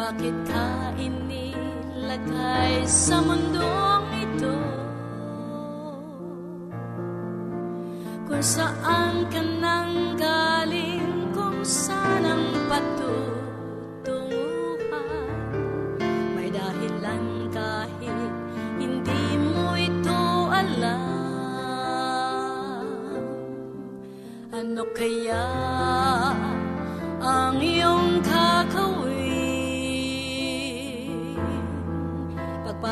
Bakit ka inilagay sa mundong ito? Kung saan ka nang galing Kung saan ang patutunguhan May dahilan kahit hindi mo ito alam. Ano kaya ang iyong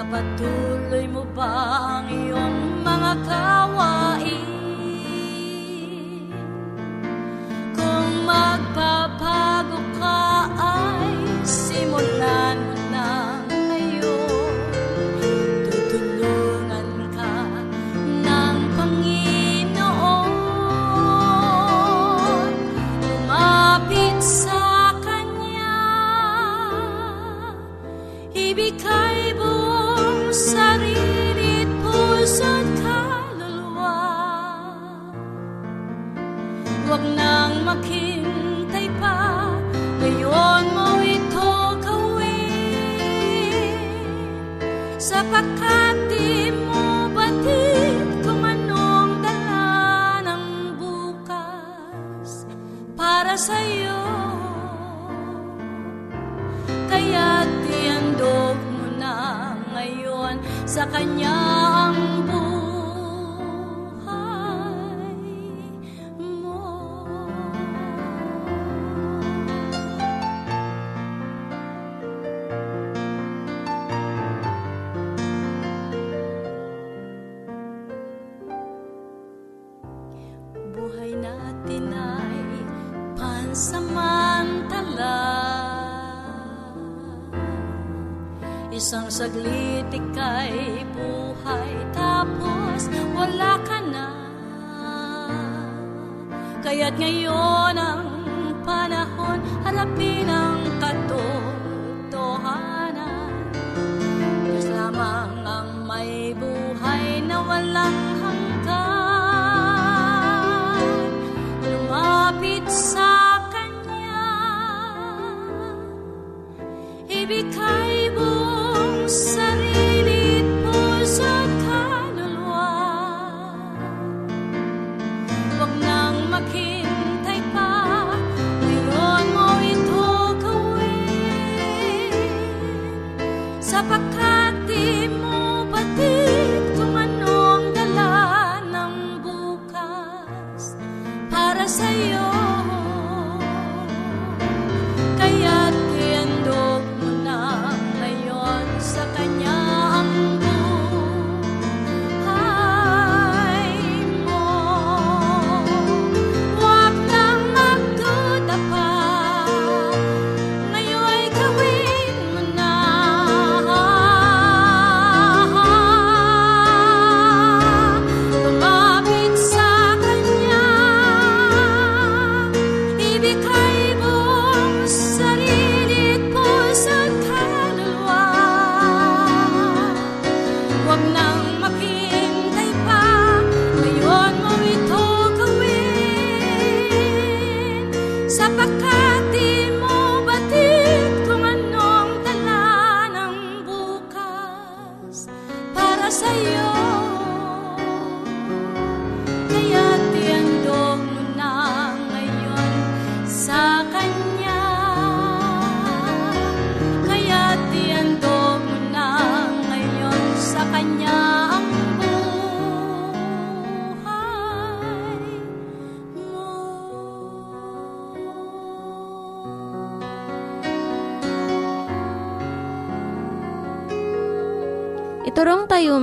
Pagpapatuloy mo ba ang iyong mga kawain? Huwag nang maghintay pa. Ngayon mo ito gawin Sapagkat di mo batid Kung anong dala ng bukas Para sa'yo? Kaya tiandog mo na ngayon Sa kanya Kaya't ngayon ang panahon Harapin ang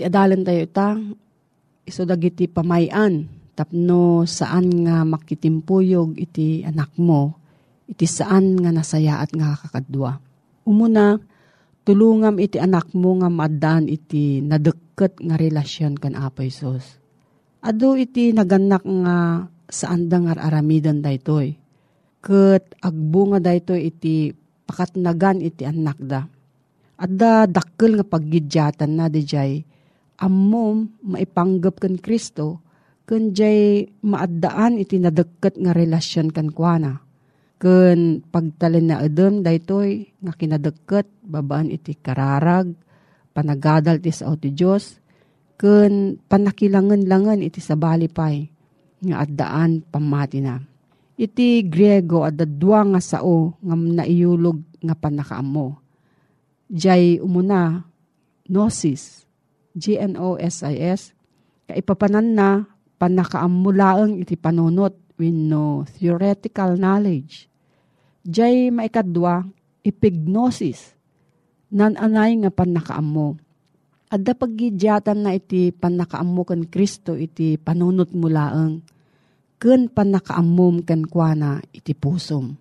Ti adalan tayo ita, iso dagiti pamayan, tapno saan nga makitimpuyog iti anak mo, iti saan nga nasayaat nga kakadwa. Umuna, tulungam iti anak mo nga maadaan iti nadeket nga relasyon kan Apo Isos. Ado iti naganak nga saan da nga aramidan daytoy. Ket agbo nga daytoy iti pakatnagan iti anak da. Adda dakkel nga paggidyatan na di jay, ammom maipanggap kan Kristo, kun jay maaddaan iti nadeket nga relasyon kan kuana. Kun pagtalin na edem daytoy nga kinadeket babaan iti kararag, panagadal ti sao ti Diyos, kun panakilangan-langan iti sabalipay nga addaan pamati na. Iti Griego adda dua nga sao nga naiyulog nga panakaamo. Jay umuna, gnosis, G-N-O-S-I-S, kaipapanan na panakaamulaang iti panunot no theoretical knowledge. Jay maikadwa, epignosis, nananay nga panakaamo. Adda paggidyatan na iti panakaamo kan Kristo iti panunot mulaang, ken panakaamom ken kuana iti pusom.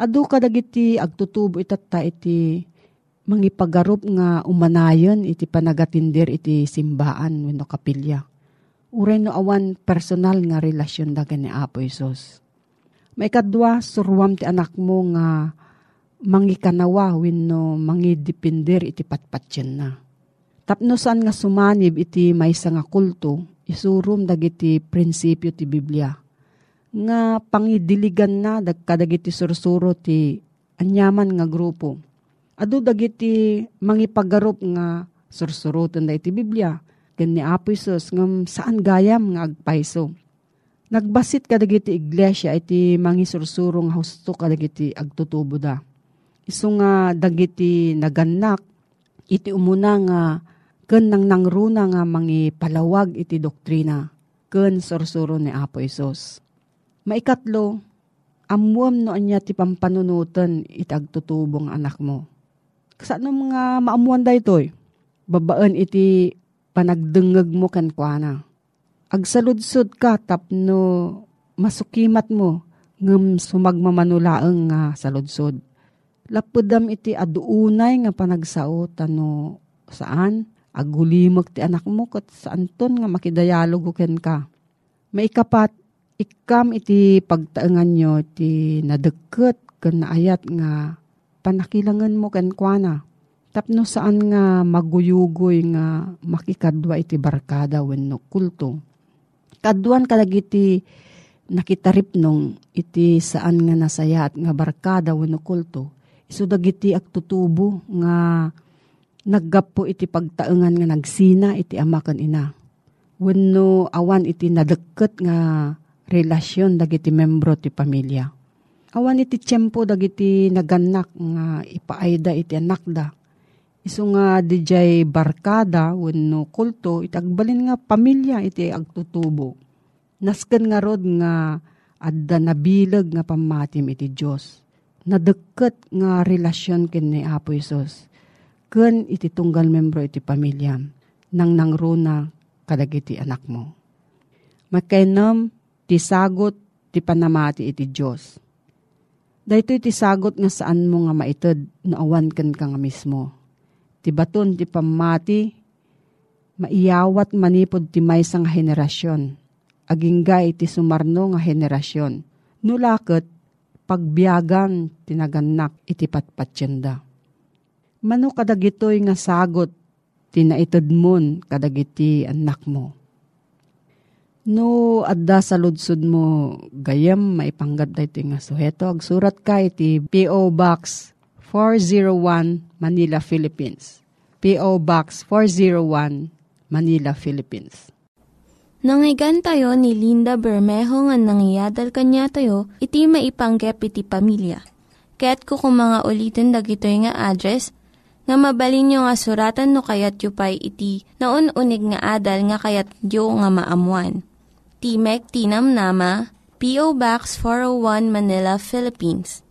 Adu kadagiti agtutubo itatta iti mangipagarup nga umanayon iti panagatindir iti simbaan wenno kapilya. Uray no awan personal nga relasyon dagan ni Apo Isos. Maikadwa, surwam ti anak mo nga mangikanawa wenno mangidipindir iti patpatyan na. Tapno saan nga sumanib iti maysa nga kulto, isurum dagiti prinsipyo ti Biblia. Nga pangidiligan na dagkadagiti sursuro ti anyaman nga grupo Adu dagiti mangipagarup nga sursurutan da iti Biblia. Ken ni Apo Isus ngam saan gayam nga agpaiso. Nagbasit ka dagiti iglesia iti mangisursurong husto ka dagiti agtutubo da. Isu nga dagiti naganak iti umuna nga ken nang nangruna nga mangipalawag iti doktrina ken sursuro ni Apo Isus. Maikatlo, amuam no anya ti pampanunutan iti agtutubong anak mo Kasano mga maamuan da ito'y? Babaan iti panagdengeg mo kan kuana. Agsaludsod ka tapno masukimat mo ngem sumagmamanulaeng nga saludsod. Lapudam iti aduunay nga panagsao tano saan agulimag ti anak mo kat saan ton nga makidayalogo ken ka. Maikapat ikam iti pagtaengan nyo ti nadeket ken naayat nga panakilangan mo kan kuana. Tapno saan nga maguyugoy nga makikadwa iti barkada wenno kulto. Kaduan kadagiti nakitarip nung iti saan nga nasayat nga barkada wenno kulto. Isu dagiti agtutubo nga naggapo iti pagtaengan nga nagsina iti ama ken ina. Wenno awan iti nadeket nga relasyon dagiti membro ti pamilya. Awan iti tiyempo dagiti naganak nga ipaayda iti anak da Isu nga dijay barkada wenno kulto itagbalin nga pamilya iti agtutubo. Nasken nga rod nga adda nabilag nga pamatim iti Dios. Nadeket nga relasyon ken ni Apo Isos. Ken iti tunggal membro iti pamilya nang nangruna kadagiti anak mo. Makainom ti sagot ti panamati iti Dios. Dahito iti sagot nga saan mo nga maited na awan ken ka nga mismo ti baton ti pamati, maiyawat manipod ti may nga henerasyon. Agingga iti sumarno nga henerasyon. Nulakot, pagbiyagan tinaganak iti patpatsyenda. Mano kadagitoy nga sagot tinaitad mon kadagiti anak mo. No, adda sa ludsud mo, gayam maipanggap da ito nga suheto. Agsurat ka iti P.O. Box 401 Manila, Philippines. P.O. Box 401 Manila, Philippines. Nangyigan tayo ni Linda Bermejo nga nangyadal kanya tayo, iti maipanggep iti pamilya. Kaya't kukumanga ulitin dagito nga address nga mabalin nyo nga suratan no kayat yu pa'y iti na unig nga adal nga kayat yu nga maamuan. Timek Tinam Nama, P.O. Box 401 Manila, Philippines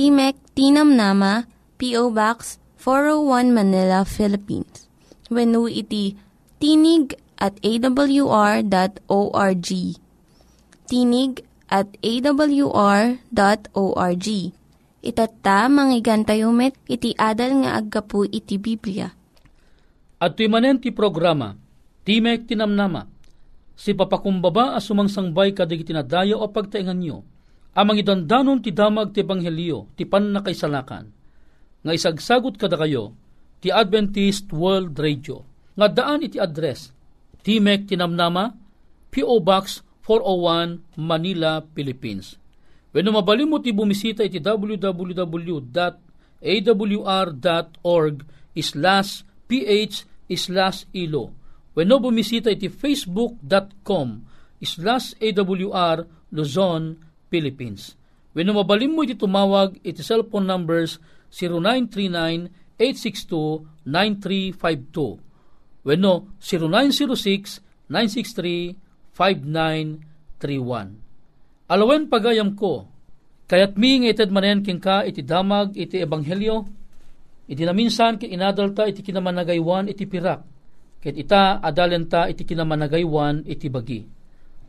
Timek Tinam Nama, P.O. Box 401 Manila, Philippines. When iti tinig at awr.org. Tinig at awr.org. Itatta, manggigan tayo met, iti adal nga aggapu iti Biblia. At manen ti programa, Timek Tinamnama, si papakumbaba as sumangsangbay kadig tinadaya o pagtaingan nyo, amang idandanon ti damag ti Ebanghelyo, ti pan na kaisalakan. Nga isagsagot kada kayo, ti Adventist World Radio. Nga daan iti address, Timek Tinamnama, P.O. Box 401, Manila, Philippines. When mabalim mo ti bumisita iti www.awr.org slash ph slash ilo. When no bumisita iti facebook.com slash awr Luzon, Philippines. When mabalim mo iti tumawag iti cellphone numbers 0939-862-9352. When no, 0906-963-5931. Alawen pagayam ko, kayat mi nga ited manen king ka iti damag iti ebanghelyo, iti naminsan ki inadalta iti kinamanagaywan iti pirak, ket ita adalenta iti kinamanagaywan iti bagi.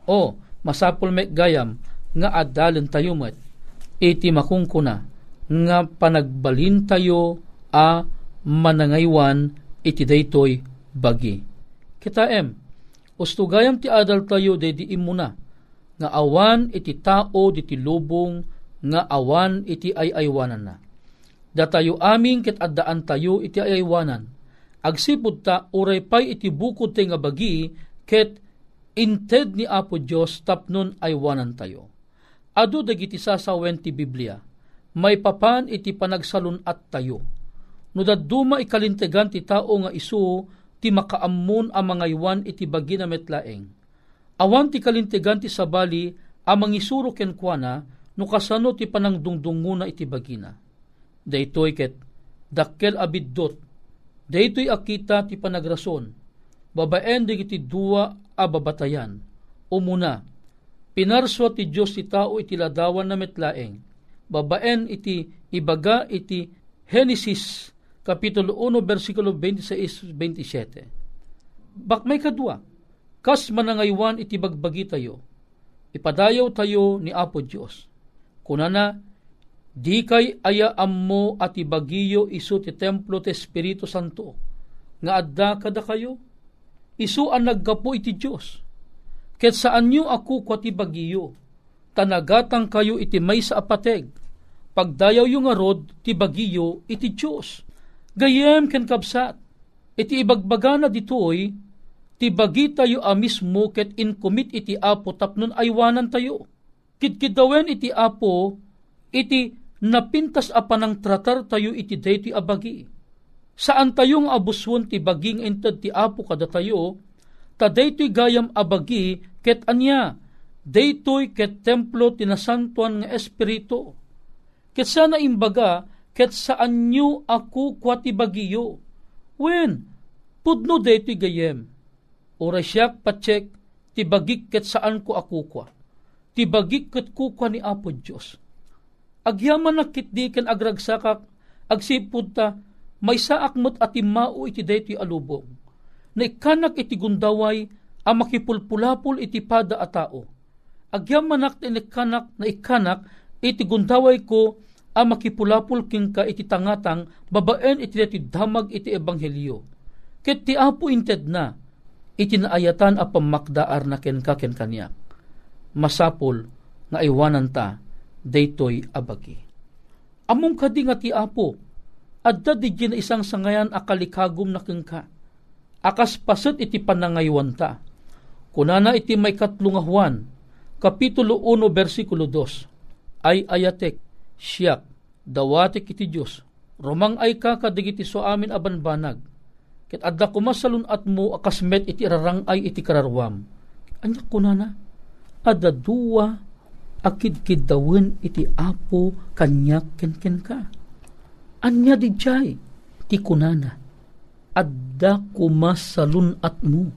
O, masapul mek gayam, nga adalen tayo met, iti makungkuna, nga panagbalin tayo a manangaywan iti daytoy bagi. Kita em, ustugayam ti adal tayo de di imuna, nga awan iti tao diti lubong nga awan iti ayaywanan na. Datayo aming ket addaan tayo iti ayaywanan. Agsipud ta uray pay iti bukod tay nga bagi ket inted ni Apo Dios tapnon aywanan tayo Adu dagiti sasawen ti Biblia, may papan iti panagsalun at tayo. No daduma ikalintegan ti tao nga isu ti makaammun ang mga iwan iti bagi na metlaeng. Awan ti kalintegan ti sabali amang isuro kenkwana no kasano ti panangdungdunguna iti bagina. Daytoy ket dakkel abiddot. Daytoy akita ti panagrason. Babaen digiti dua a babatayan. Umuna, Pinarswa ti Diyos ti tao iti ladawan na metlaeng. Babaen iti ibaga iti Genesis Kapitulo 1, versikulo 26-27. Bak may kadwa, kas manangaywan iti bagbagi tayo, ipadayaw tayo ni Apo Diyos. Kunana, di kay aya ammo at ibagiyo isu ti templo ti Espiritu Santo, nga adda kada kayo, isu ang naggapo iti Diyos. Ket saan nyo ako kwa ti bagiyo, tanagatang kayo iti may sa apateg, pagdayaw yung arod ti bagiyo iti Diyos. Gayem ken kabsat, iti ibagbaga na ditoy, ti bagi tayo a mismo ket incommit iti apo tapnon aywanan tayo. Kidkidawen iti apo, iti napintas a panang tratar tayo iti dayti abagi. Saan tayong abuswon ti baging ented ti apo kada tayo, ta daytoy gayam abagi ket anya, daytoy ket templo tinasantuan nga espiritu. Ket sana imbaga, ket saan nyo ako kwati bagiyo. Wen, pudno daytoy gayem. Ora siyak patsek, ti bagik ket saan ko ako kwa. Ti bagik ket kukwa ni Apo Diyos. Agyaman na kitdi ken agragsakak, agsipud ta, may saak mo't atimao iti daytoy alubong. Na ikanak iti gundaway, ang makipulpulapul iti pada a tao. Agyaman ti ikanak na ikanak, iti gundaway ko, ang makipulapul king ka iti tangatang babaen iti iti damag iti ebanghelyo. Ket ti apo inted na iti naayatan a pamakdaar na ken ka ken. Masapol nga iwanan ta daytoy abagi. Among kadi nga ti apo adda di na isang sangayan akalikagom na ken ka. Akas paset iti panangaywan ta. Kunana iti may katlungahuan, Kapitulo 1, versikulo 2, ay ayatek, siyak, dawatik iti Diyos, romang ay ka kadigiti so amin abanbanag, ket adda kumasalun at mo akasmet iti rarang ay iti kararwam. Anya kunana, adda duwa akid kidawin iti apo kanyak ken ken ka. Anya di jay, ti kunana, adda kumasalun at mo.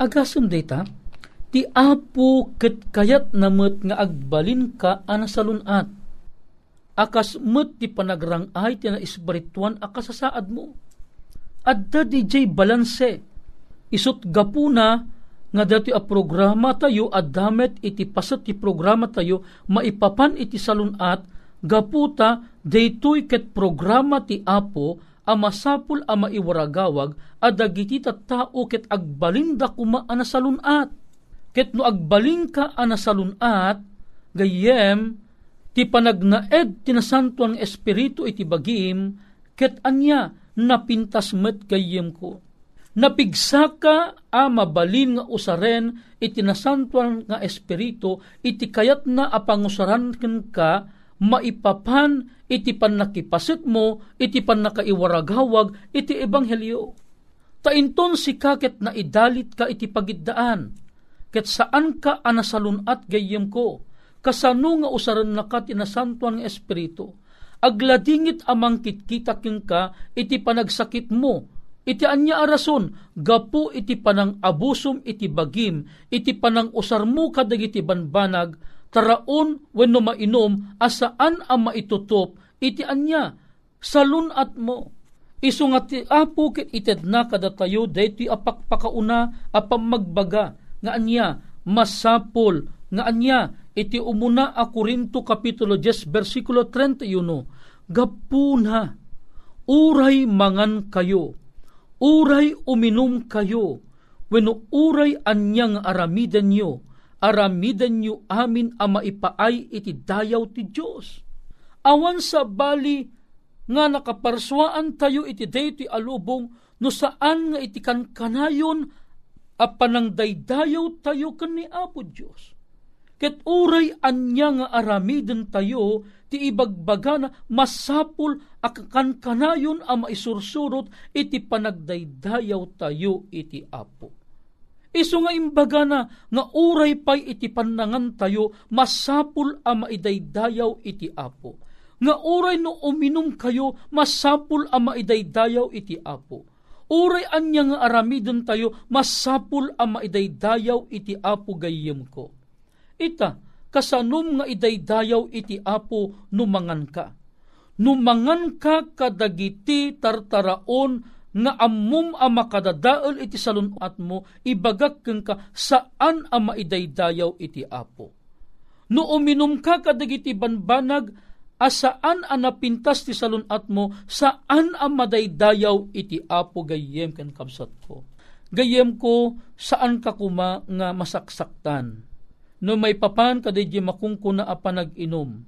Agasem data, ti apo ket kayat namet nga agbalin ka ana salunat akas met ti panagrang ay ti na espirituan akasasaad mo. Adda di jay balanse. Isot gapuna nga dati a programa tayo adamet iti pasat ti programa tayo maipapan iti salunat gaputa daytoy ket programa ti Apo a masapul a maiwaragawag a dagiti tao ket agbalinda kuma ana salunat. Ket no agbaling ka ana salunat gayem ti panagnaed tinasantuan espiritu iti bagim, ket anya napintas met gayem ko. Napigsaka a mabalin nga usaren iti nasantuan nga espiritu iti kayat na apangusaran ka maipapan iti pannakipasit mo iti pannakaiwaragawag iti ebanghelyo. Tainton si kaket na idalit ka iti pagiddaan, ket saan ka anasalunat gayem ko, kasano nga usaran na ka tinasantuan nga espiritu, agladingit amang kitkita ka iti panagsakit mo, iti anya arason, gapu iti panang abusom iti bagim, iti panang usar mo kadagiti banbanag, taraon wenno mainom asaan ang maitutop, iti anya, salun at mo. Iso nga ti apo ket ited na kadatayo daytoy apakpakauna apam magbaga nga anya masapol nga anya iti umuna a Korinto kapitulo 10 versikulo 31 gapuna uray mangan kayo uray uminom kayo wenno uray anyang aramiden nyo aramiden nyo amin a maipaay iti dayaw ti Dios awan sa bali nga nakaparswaan tayo iti daytoy alubong no saan nga iti kankanayon a panangdaydayaw tayo kan ni Apo Diyos. Ket uray anya nga aramiden tayo, ti ibagbaga na masapul akakan kanayon a maisursurot iti panagdaydayaw tayo iti Apo. Iso nga imbaga na nga uray pay iti panangan tayo masapul a maidaydayaw iti Apo. Nga uray no uminom kayo masapul a maidaydayaw iti Apo uray anya nga aramidon tayo, masapul ang maidaydayaw iti apo gayem ko. Ita, kasanom nga idaydayaw iti apo numangan ka. Numangan ka kadagiti tartaraon nga ammum a makadadaol iti salunat mo, ibagak ka saan a maidaydayaw iti apo. No uminom ka kadagiti banbanag, asaan ang napintas ti salunat mo, saan ang madaydayaw iti apo gayem ken kabsat ko. Gayem ko, saan ka kuma nga masaksaktan. No may papan kadaydi makungkuna a panag-inom.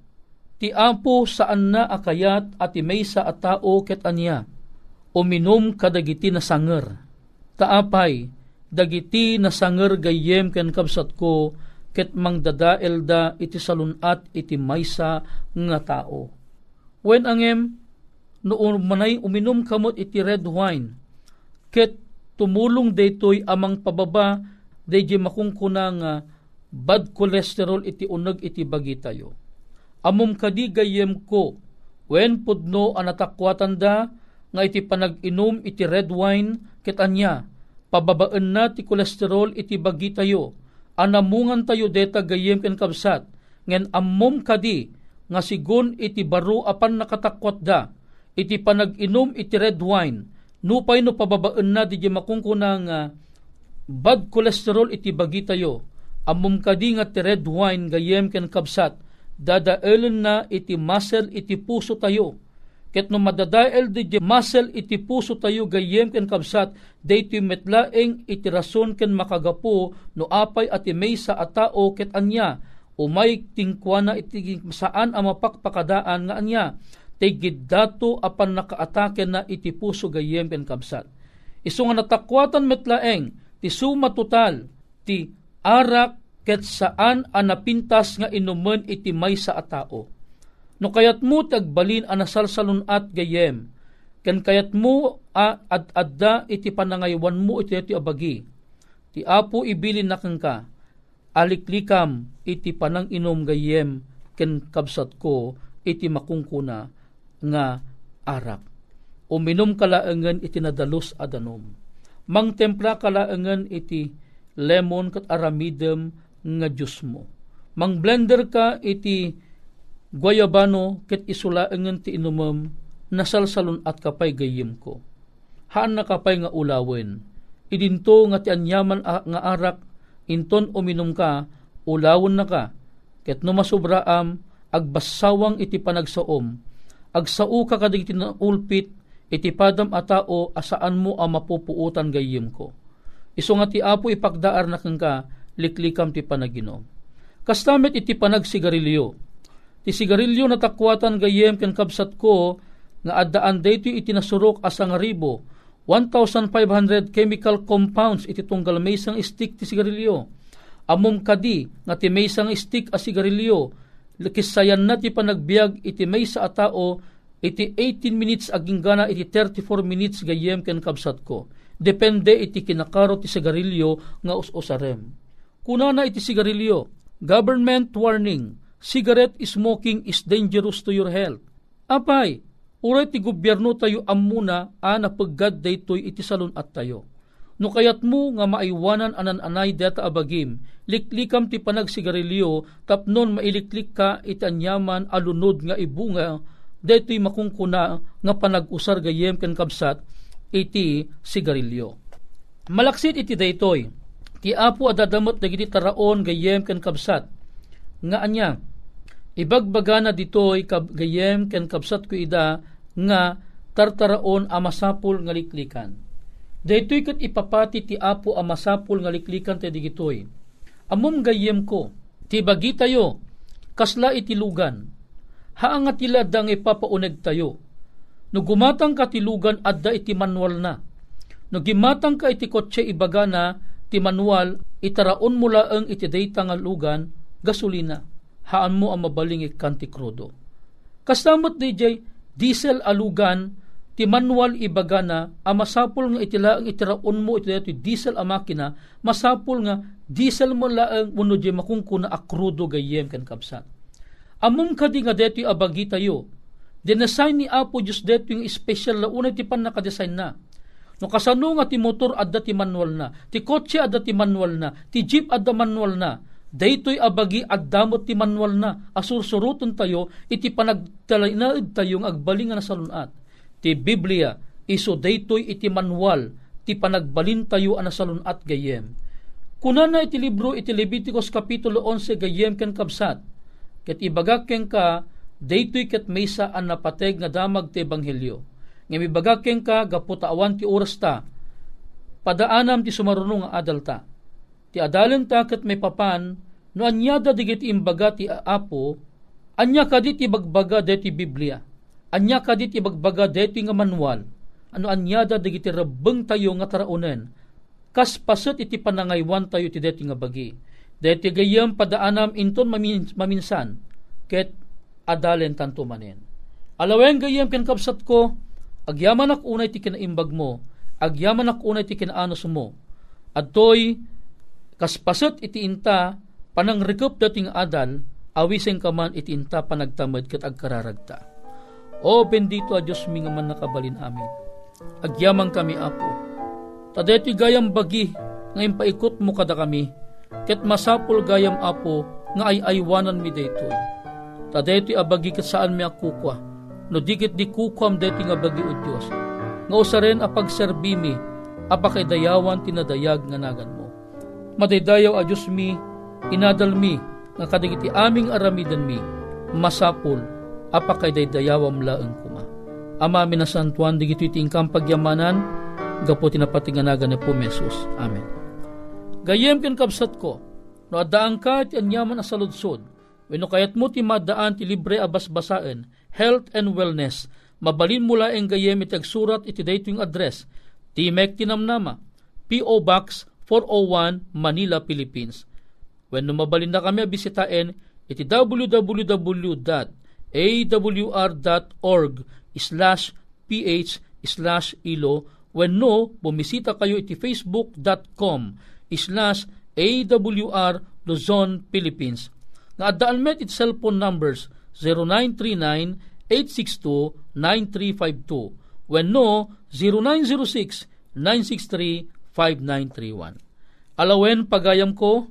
Ti apo saan na akayat at may sa a tao ket anya. uminom kadagiti na sanger. Taapay, dagiti na sanger gayem ken kabsat ko, ket mangdadael da iti salunat iti maysa nga tao. When angem, noon manay uminom kamot iti red wine, ket tumulong daytoy amang pababa, dayjay makungkuna nga bad cholesterol iti uneg iti bagi tayo. Amom kadi gayem ko, when pudno anatakwatan da, nga iti panag-inom iti red wine, ket anya, pababaan na ti kolesterol iti bagi tayo, anamungan tayo deta gayem ken kabsat, ngen ammom kadi, nga sigon iti baro apan nakatakwat da, iti panag-inom iti red wine, nupay no pababaan na di makungkuna nga bad kolesterol iti bagi tayo, ammom kadi nga ti red wine gayem ken kabsat, dadaelen na iti muscle iti puso tayo, ket no madadael di muscle iti puso tayo gayem ken kabsat daytoy metlaeng iti rason ken makagapo no apay at may sa atao ket anya. Umay tingkwana iti saan ang mapakpakadaan nga anya. Tigid dato apan nakaatake na iti puso gayem ken kabsat. Iso nga natakwatan metlaeng ti suma total ti arak ket saan ang napintas nga inumen iti may sa atao No kayat mo tagbalin a nasalsalun at gayem, ken kayat mo a ad adda iti panangaywan mo iti iti abagi. Ti apo ibilin na ka, aliklikam iti panang inom gayem, ken kabsat ko iti makungkuna nga arak. Uminom kalaengen iti nadalos adanom. Mang templa kalaengen iti lemon kat aramidem nga Diyos mo. Mang blender ka iti guayabano ket isulaengen ti inumem nasalsalon at kapay gayem ko. Haan na kapay nga ulawen, idinto nga ti anyaman nga arak, inton uminom ka, ulawon na ka, ket no masubraam, agbasawang iti panagsaom, agsao ka kadig na ulpit, iti padam atao asaan mo ang mapupuutan gayem ko. Iso nga ti apo ipagdaar na kang ka, liklikam ti panaginom. Kastamit iti panagsigarilyo, ti sigarilyo na takwatan gayem ken kabsat ko nga addaan dayto iti nasurok asang ribo 1,500 chemical compounds iti tunggal maysang stick ti sigarilyo. Amom kadi nga ti maysang stick a sigarilyo kisayan na ti panagbiag iti maysa a tao iti 18 minutes aging gana iti 34 minutes gayem ken kabsat ko. Depende iti kinakaro ti sigarilyo nga us-usarem. Kunana iti sigarilyo, government warning, cigarette smoking is dangerous to your health. Apay, uray ti gobyerno tayo amuna a napaggad daytoy iti salon at tayo. No kayat mo nga maiwanan anan anay data abagim, liklikam ti panagsigarilyo, tapnon mailiklik ka itanyaman alunod nga ibunga, daytoy makungkuna nga panag-usar gayem ken kabsat iti sigarilyo. Malaksit iti daytoy, ti apo adadamot dagiti taraon gayem ken kabsat, nga anya, Ibagbaga na ditoy gayem ken kapsat ko ida nga tartaraon a masapul nga liklikan. Daytoy ket ipapati ti apo a masapul nga liklikan ti digitoy. Amom gayem ko, ti bagi tayo, kasla itilugan. Haan nga tila dang ipapauneg tayo. No gumatang ka tilugan adda iti manual na. No gimatang ka iti kotse ibaga na ti manual itaraon mo laeng iti dayta nga lugan gasolina haan mo ang mabaling ikanti krudo. Kastamot DJ, diesel alugan, ti manual ibaga na, ang masapul nga itila ang itiraon mo iti iti diesel a makina, masapul nga diesel mo laang uno di makungkuna akrudo gayem kan kapsat. Amom kadi nga deto abagi tayo, dinesign ni Apo Diyos deto yung special na una ti pan nakadesign na. No kasano nga ti motor adda ti manual na, ti kotse adda ti manual na, ti jeep adda manual na, Daytoy abagi addamot ti manual na asursuruton tayo iti panagtalainaid tayo ng agbalingan na salunat. Ti Biblia iso daytoy iti manual ti panagbalin tayo ana salunat gayem. Kunana iti libro iti Leviticus kapitulo 11 gayem ken kabsat. Ket ibagak ken ka daytoy ket maysa an napateg nga damag ti ebanghelyo. Nga mibagak ken ka gaputawan ti oras ta. Padaanam ti sumarunong nga adalta ti adalan taket may papan, no anyada digit imbaga ti apo, anya kadit ibagbaga deti Biblia, anya kadit ibagbaga deti nga manual, ano anyada digiti rabeng tayo nga taraunen. Kas pasot iti panangaywan tayo ti deti nga bagi. Deti gayam padaanam inton mamin, maminsan ket adalen tanto manen. Alawen gayam ken kapsat ko agyaman ak unay ti kinaimbag mo, agyaman ak unay ti kinaanos mo. Adtoy kaspasot iti inta panang rekup dating adal awiseng ka man iti inta panagtamad ket agkararagta. O bendito a Diyos mi nga man nakabalin amin. Agyamang kami apo. Tadeti gayam bagi ngayon paikot mo kada kami ket masapul gayam apo nga ay aywanan mi daytoy. Tadeti abagi ket saan mi akukwa no dikit di kukwam deti nga bagi o Diyos. Nga usaren a pagserbi mi apakay dayawan tinadayag nga nagan mo. Madaydayaw a Diyos mi inadal mi nga kadagiti aming aramidan mi masapul apakay daydayawam laeng kuma. Ama minasantuan digiti tingkam pagyamanan gapo tinapatinganagan ni po Mesus. Amen. Gayem ken kapsat ko no adaan ka ti anyaman a saludsod wenno kayat mo ti madaan ti libre abasbasaen health and wellness mabalin mula eng gayem iti agsurat iti daytoy address Timek Tinamnama P.O. Box 401 Manila, Philippines When numabalin na kami bisitaen, iti www.awr.org slash ph slash ilo when no, bumisita kayo iti facebook.com slash awr Luzon, Philippines. Nga addaan met iti cellphone numbers 0939-862-9352 when no, 0906-963-5931. Alawen pagayam ko,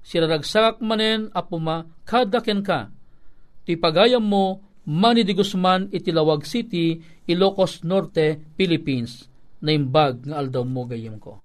siraragsak manen apuma kadaken ka. Ti pagayam mo, Manny de Guzman itilawag City, Ilocos Norte, Philippines. Naimbag nga aldaw mo gayam ko.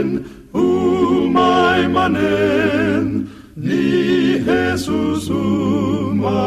Nazaren, umaimanen, ni Jesus umaimanen.